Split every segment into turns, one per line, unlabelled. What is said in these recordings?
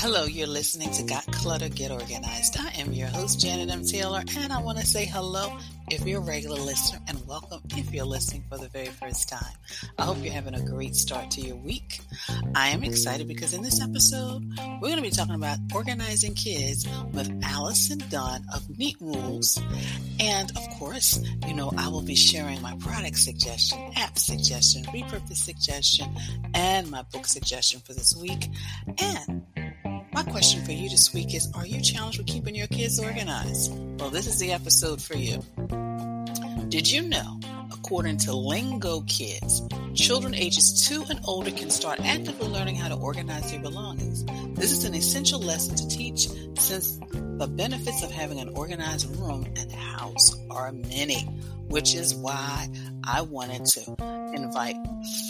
Hello, you're listening to Got Clutter, Get Organized. I am your host, Janet M. Taylor, and I want to say hello if you're a regular listener and welcome if you're listening for the very first time. I hope you're having a great start to your week. I am excited because in this episode, we're going to be talking about organizing kids with Allison Dunn of Neat Rules. And of course, you know, I will be sharing my product suggestion, app suggestion, repurpose suggestion, and my book suggestion for this week. And my question for you this week is Are you challenged with keeping your kids organized? Well, this is the episode for you. Did you know, according to Lingo Kids, children ages two and older can start actively learning how to organize their belongings? This is an essential lesson to teach since the benefits of having an organized room and house are many, which is why I wanted to invite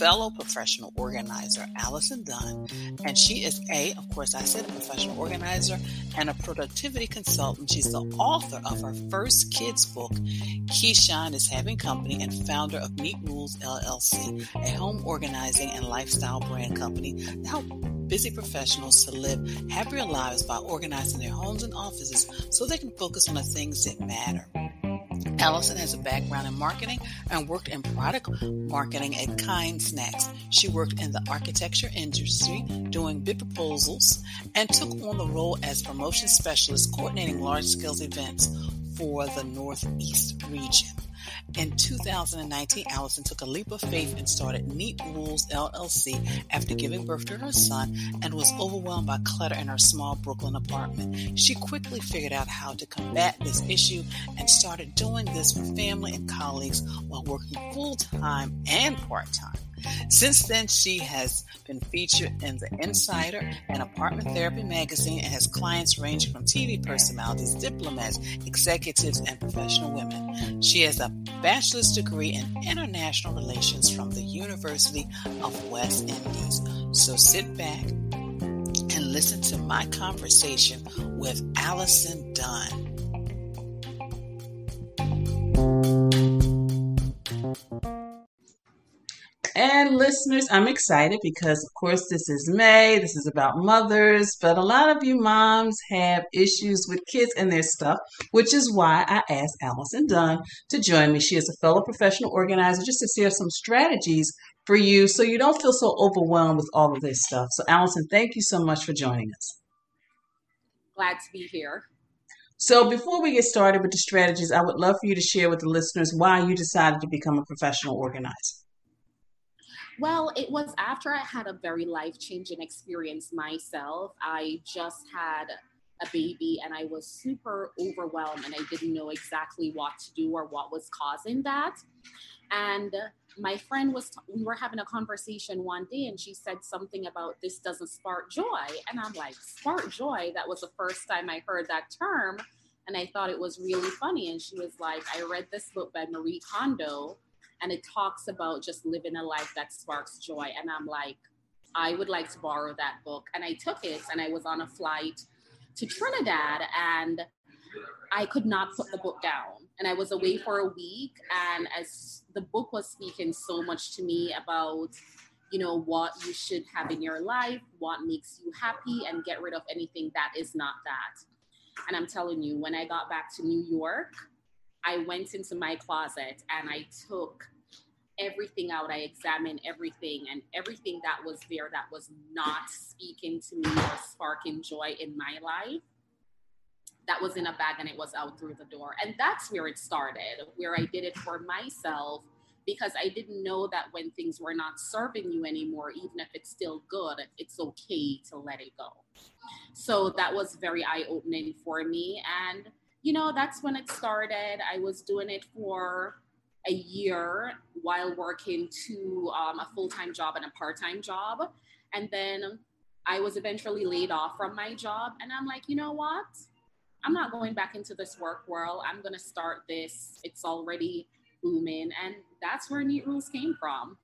fellow professional organizer Allison Dunn, and she is a, of course, I said a professional organizer and a productivity consultant. She's the author of her first kids book, Khison is Having Company, and founder of Neat Rules LLC, a home organizing and lifestyle brand company help busy professionals to live happier lives by organizing their homes and offices so they can focus on the things that matter. Allison has a background in marketing and worked in product marketing at Kind Snacks. She worked in the architecture industry doing bid proposals and took on the role as promotion specialist coordinating large scale events for the Northeast region. In 2019, Allison took a leap of faith and started Neat Rules LLC after giving birth to her son and was overwhelmed by clutter in her small Brooklyn apartment. She quickly figured out how to combat this issue and started doing this for family and colleagues while working full time and part time. Since then, she has been featured in The Insider and Apartment Therapy magazine and has clients ranging from TV personalities, diplomats, executives, and professional women. She has a bachelor's degree in international relations from the University of West Indies. So sit back and listen to my conversation with Allison Dunn. Listeners, I'm excited because, of course, this is May. This is about mothers, but a lot of you moms have issues with kids and their stuff, which is why I asked Allison Dunn to join me. She is a fellow professional organizer just to share some strategies for you so you don't feel so overwhelmed with all of this stuff. So, Allison, thank you so much for joining us.
Glad to be here.
So, before we get started with the strategies, I would love for you to share with the listeners why you decided to become a professional organizer.
Well, it was after I had a very life changing experience myself. I just had a baby and I was super overwhelmed and I didn't know exactly what to do or what was causing that. And my friend was, we were having a conversation one day and she said something about this doesn't spark joy. And I'm like, spark joy? That was the first time I heard that term. And I thought it was really funny. And she was like, I read this book by Marie Kondo and it talks about just living a life that sparks joy. And I'm like, I would like to borrow that book. And I took it and I was on a flight to Trinidad and I could not put the book down. And I was away for a week. And as the book was speaking so much to me about, you know, what you should have in your life, what makes you happy, and get rid of anything that is not that. And I'm telling you, when I got back to New York, I went into my closet and I took everything out. I examined everything and everything that was there that was not speaking to me or sparking joy in my life. That was in a bag and it was out through the door. And that's where it started, where I did it for myself because I didn't know that when things were not serving you anymore, even if it's still good, it's okay to let it go. So that was very eye opening for me. And you know, that's when it started. I was doing it for a year while working to um, a full time job and a part time job. And then I was eventually laid off from my job. And I'm like, you know what? I'm not going back into this work world. I'm going to start this. It's already booming. And that's where Neat Rules came from.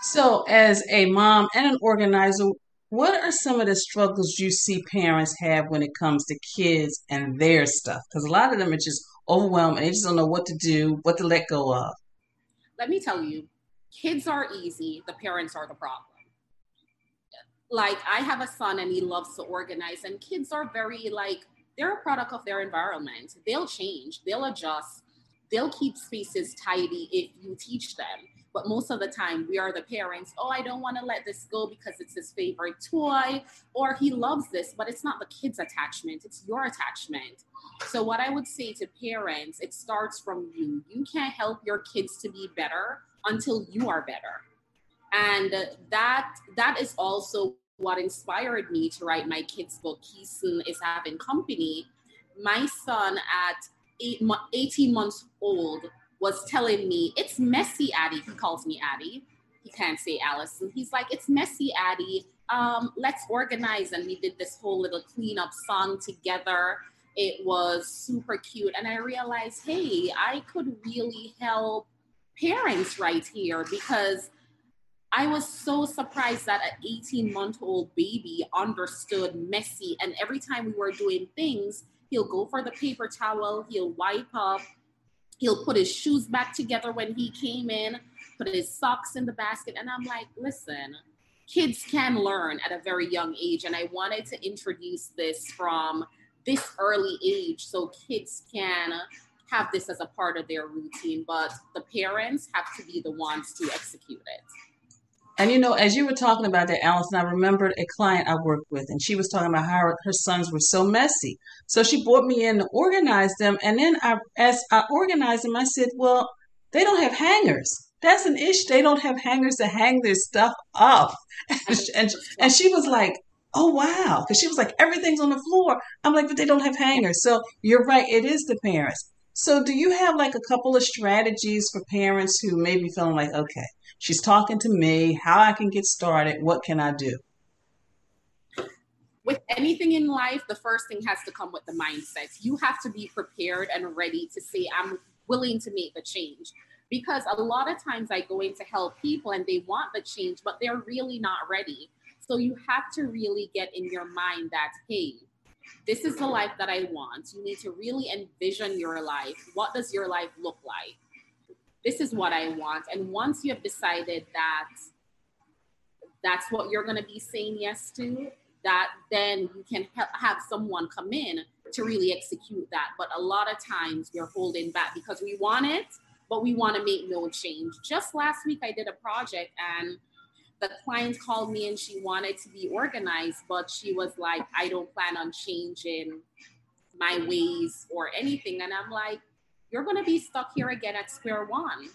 So, as a mom and an organizer, what are some of the struggles you see parents have when it comes to kids and their stuff? Because a lot of them are just overwhelmed and they just don't know what to do, what to let go of. Let me tell you, kids are easy, the parents are the problem. like I have a son and he loves to organize, and kids are very like they're a product of their environment. They'll change, they'll adjust, they'll keep spaces tidy if you teach them. But most of the time, we are the parents. Oh, I don't want to let this go because it's his favorite toy, or he loves this, but it's not the kid's attachment, it's your attachment. So, what I would say to parents, it starts from you. You can't help your kids to be better until you are better. And that that is also what inspired me to write my kids' book, Khison is Having Company. My son at eight, 18 months old was telling me, It's messy, Addie. He calls me Addie. He can't say Allison. He's like, It's messy, Addie. Um, let's organize. And we did this whole little cleanup song together. It was super cute. And I realized, hey, I could really help parents right here because I was so surprised that an 18 month old baby understood messy. And every time we were doing things, he'll go for the paper towel, he'll wipe up, he'll put his shoes back together when he came in, put his socks in the basket. And I'm like, listen, kids can learn at a very young age. And I wanted to introduce this from this early age so kids can have this as a part of their routine, but the parents have to be the ones to execute it.
And you know, as you were talking about that, Allison, I remembered a client I worked with, and she was talking about how her, her sons were so messy. So she brought me in to organize them, and then I, as I organized them, I said, "Well, they don't have hangers. That's an issue. They don't have hangers to hang their stuff up." and, and, and she was like, "Oh wow," because she was like, "Everything's on the floor." I'm like, "But they don't have hangers." So you're right. It is the parents. So do you have like a couple of strategies for parents who may be feeling like, okay, She's talking to me, how I can get started, what can I do?
With anything in life, the first thing has to come with the mindset. You have to be prepared and ready to say, I'm willing to make the change. Because a lot of times I go in to help people and they want the change, but they're really not ready. So you have to really get in your mind that, hey, this is the life that I want. You need to really envision your life. What does your life look like? This is what I want. And once you have decided that that's what you're going to be saying yes to, that then you can have someone come in to really execute that. But a lot of times we're holding back because we want it, but we want to make no change. Just last week, I did a project and the client called me and she wanted to be organized, but she was like, I don't plan on changing my ways or anything. And I'm like, you're going to be stuck here again at square one.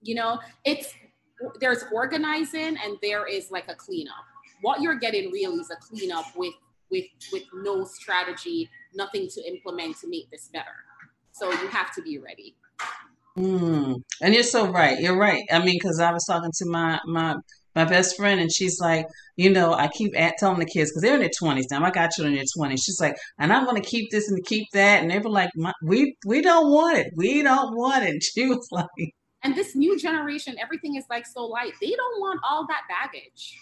You know, it's there's organizing and there is like a cleanup. What you're getting really is a cleanup with with with no strategy, nothing to implement to make this better. So you have to be ready.
Mm. And you're so right. You're right. I mean, because I was talking to my my my best friend, and she's like, you know, I keep at, telling the kids because they're in their twenties now. I got children in their twenties. She's like, and I'm going to keep this and keep that, and they were like, we we don't want it. We don't want it. She was like,
and this new generation, everything is like so light. They don't want all that baggage.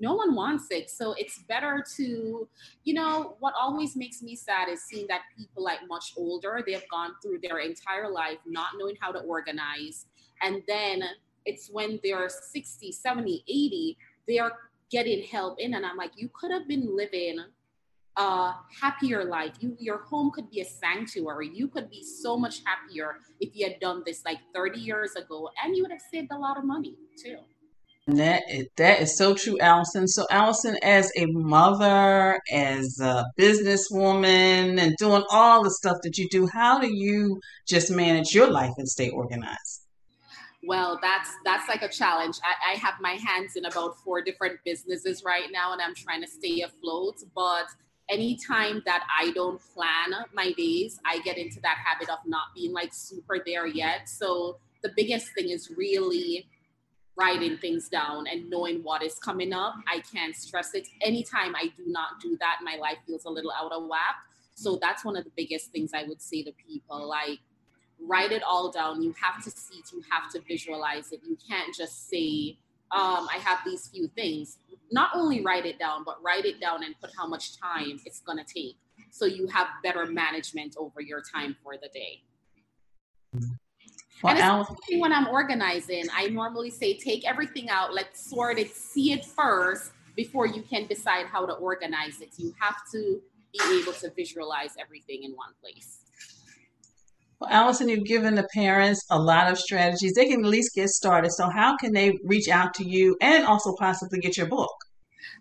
No one wants it. So it's better to, you know, what always makes me sad is seeing that people like much older, they have gone through their entire life not knowing how to organize. And then it's when they're 60, 70, 80, they are getting help in. And I'm like, you could have been living a happier life. You, your home could be a sanctuary. You could be so much happier if you had done this like 30 years ago, and you would have saved a lot of money too.
That is, that is so true, Allison. So, Allison, as a mother, as a businesswoman, and doing all the stuff that you do, how do you just manage your life and stay organized?
Well that's that's like a challenge. I, I, have my hands in about four different businesses right now and i'm trying to stay afloat but anytime that i don't plan my days i get into that habit of not being like super there yet. So the biggest thing is really writing things down and knowing what is coming up. I can't stress it. Anytime i do not do that my life feels a little out of whack. So that's one of the biggest things i would say to people like write it all down. You have to see it, you have to visualize it. You can't just say, um, I have these few things. Not only write it down, but write it down and put how much time it's going to take. So you have better management over your time for the day. Well, and especially when I'm organizing, I normally say take everything out, let's sort it, see it first before you can decide how to organize it. You have to be able to visualize everything in one place.
Well, Allison, you've given the parents a lot of strategies. They can at least get started. So, how can they reach out to you and also possibly get your book?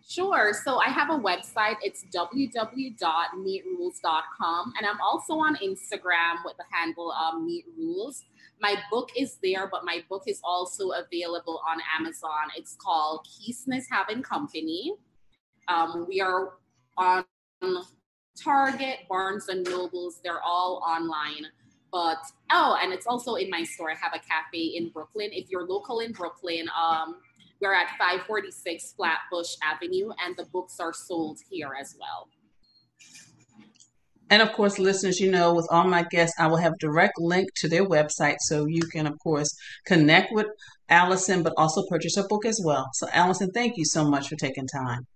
Sure. So I have a website. It's www.neatrules.com. And I'm also on Instagram with the handle um, Neat Rules. My book is there, but my book is also available on Amazon. It's called Keesness Having Company. Um, we are on Target, Barnes and Nobles. They're all online. But oh, and it's also in my store. I have a cafe in Brooklyn. If you're local in Brooklyn, um, we're at 546 Flatbush Avenue, and the books are sold here as well.
And of course, listeners, you know, with all my guests, I will have direct link to their website so you can, of course, connect with Allison, but also purchase her book as well. So, Allison, thank you so much for taking time.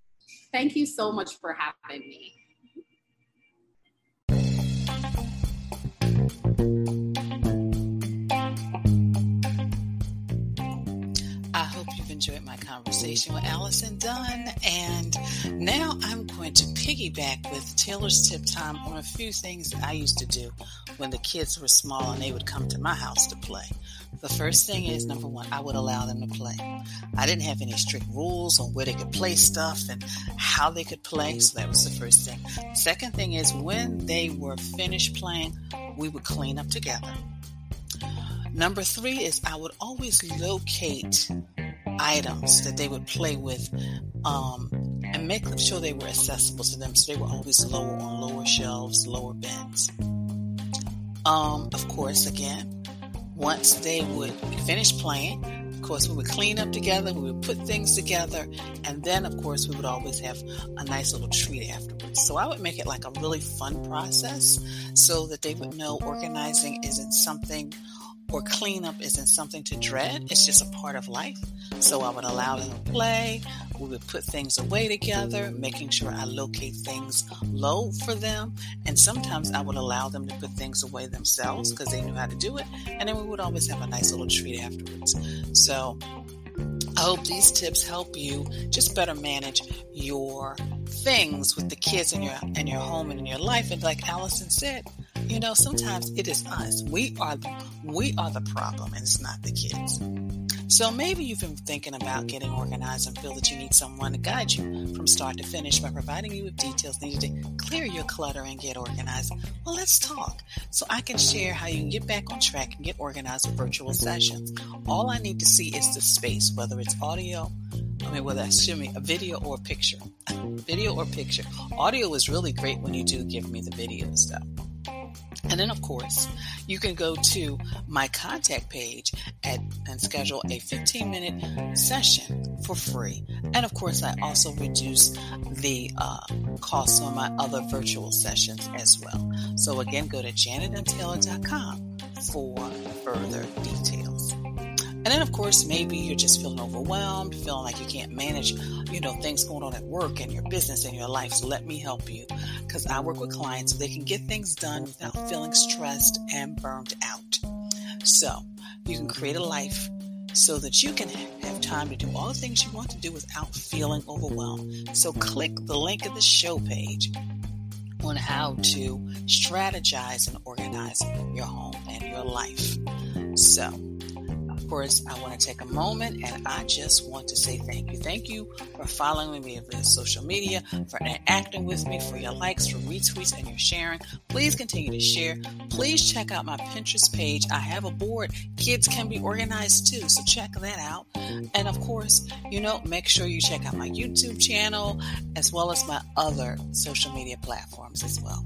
Thank you so much for having me.
Enjoyed my conversation with Allison Dunn. And now I'm going to piggyback with Taylor's tip time on a few things that I used to do when the kids were small and they would come to my house to play. The first thing is number one, I would allow them to play. I didn't have any strict rules on where they could play stuff and how they could play, so that was the first thing. Second thing is when they were finished playing, we would clean up together. Number three is I would always locate items that they would play with um, and make sure they were accessible to them. So they were always lower on lower shelves, lower bins. Um, of course, again, once they would finish playing, of course, we would clean up together, we would put things together, and then, of course, we would always have a nice little treat afterwards. So I would make it like a really fun process so that they would know organizing isn't something or cleanup isn't something to dread. It's just a part of life. So I would allow them to play. We would put things away together, making sure I locate things low for them. And sometimes I would allow them to put things away themselves because they knew how to do it. And then we would always have a nice little treat afterwards. So I hope these tips help you just better manage your things with the kids in your in your home and in your life. And like Allison said, you know, sometimes it is us. We are we are the problem and it's not the kids. So maybe you've been thinking about getting organized and feel that you need someone to guide you from start to finish by providing you with details needed to clear your clutter and get organized. Well, let's talk so I can share how you can get back on track and get organized with virtual sessions. All I need to see is the space, whether it's audio, I mean, whether excuse me, a video or a picture. video or picture. Audio is really great when you do give me the video stuff. And then, of course, you can go to my contact page at, and schedule a 15 minute session for free. And of course, I also reduce the uh, cost on my other virtual sessions as well. So, again, go to janetmtaylor.com for further details. And then, of course, maybe you're just feeling overwhelmed, feeling like you can't manage, you know, things going on at work and your business and your life. So let me help you because I work with clients so they can get things done without feeling stressed and burned out. So you can create a life so that you can have time to do all the things you want to do without feeling overwhelmed. So click the link in the show page on how to strategize and organize your home and your life. So, course, I want to take a moment and I just want to say thank you. Thank you for following me via social media, for interacting with me, for your likes, for retweets, and your sharing. Please continue to share. Please check out my Pinterest page. I have a board. Kids can be organized too, so check that out. And of course, you know, make sure you check out my YouTube channel as well as my other social media platforms as well.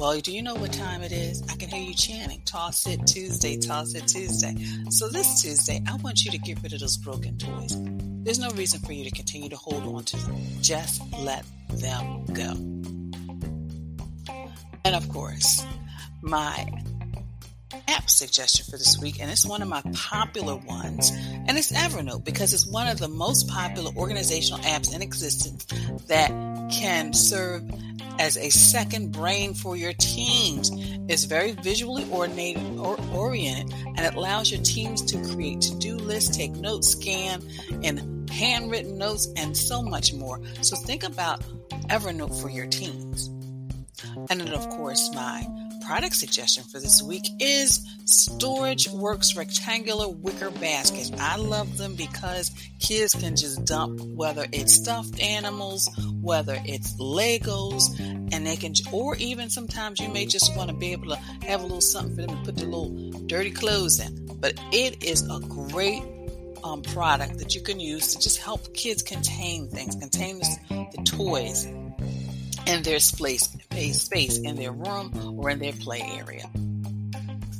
Well, do you know what time it is? I can hear you chanting, Toss It Tuesday, Toss It Tuesday. So this Tuesday, I want you to get rid of those broken toys. There's no reason for you to continue to hold on to them. Just let them go. And of course, my app suggestion for this week, and it's one of my popular ones, and it's Evernote because it's one of the most popular organizational apps in existence that can serve as a second brain for your teams. It's very visually or oriented and it allows your teams to create to-do lists, take notes, scan, and handwritten notes, and so much more. So think about Evernote for your teams. And then, of course, my product suggestion for this week is Storage Works rectangular wicker baskets. I love them because kids can just dump whether it's stuffed animals, whether it's Legos, and they can, or even sometimes you may just want to be able to have a little something for them to put their little dirty clothes in. But it is a great um, product that you can use to just help kids contain things, contain the, the toys in their space, space in their room or in their play area.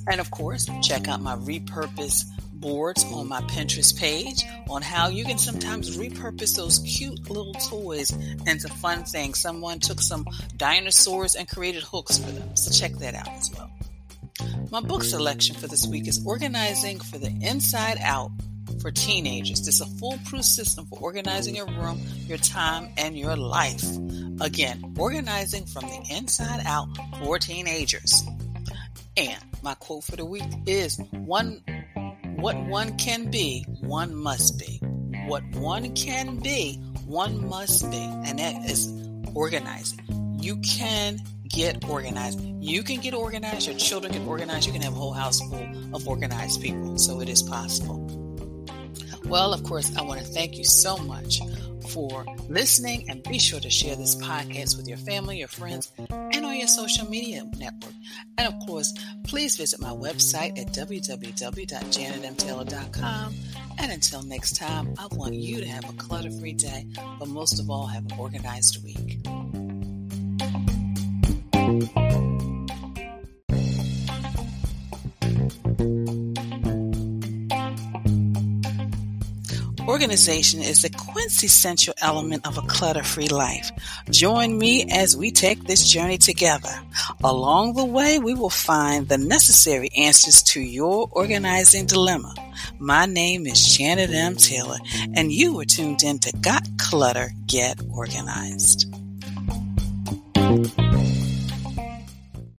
And of course, check out my repurpose boards on my Pinterest page on how you can sometimes repurpose those cute little toys into fun things. Someone took some dinosaurs and created hooks for them. So check that out as well. My book selection for this week is Organizing for the Inside Out for teenagers. This is a foolproof system for organizing your room, your time, and your life. Again, organizing from the inside out for teenagers. And my quote for the week is one what one can be, one must be. What one can be, one must be. And that is organizing. You can get organized. You can get organized, your children can organize, you can have a whole house full of organized people. So it is possible. Well, of course, I want to thank you so much for listening and be sure to share this podcast with your family, your friends, and on your social media network. And of course, please visit my website at www.janetmtaylor.com. And until next time, I want you to have a clutter free day, but most of all, have an organized week. Organization is the quintessential element of a clutter free life. Join me as we take this journey together. Along the way, we will find the necessary answers to your organizing dilemma. My name is Janet M. Taylor, and you are tuned in to Got Clutter, Get Organized.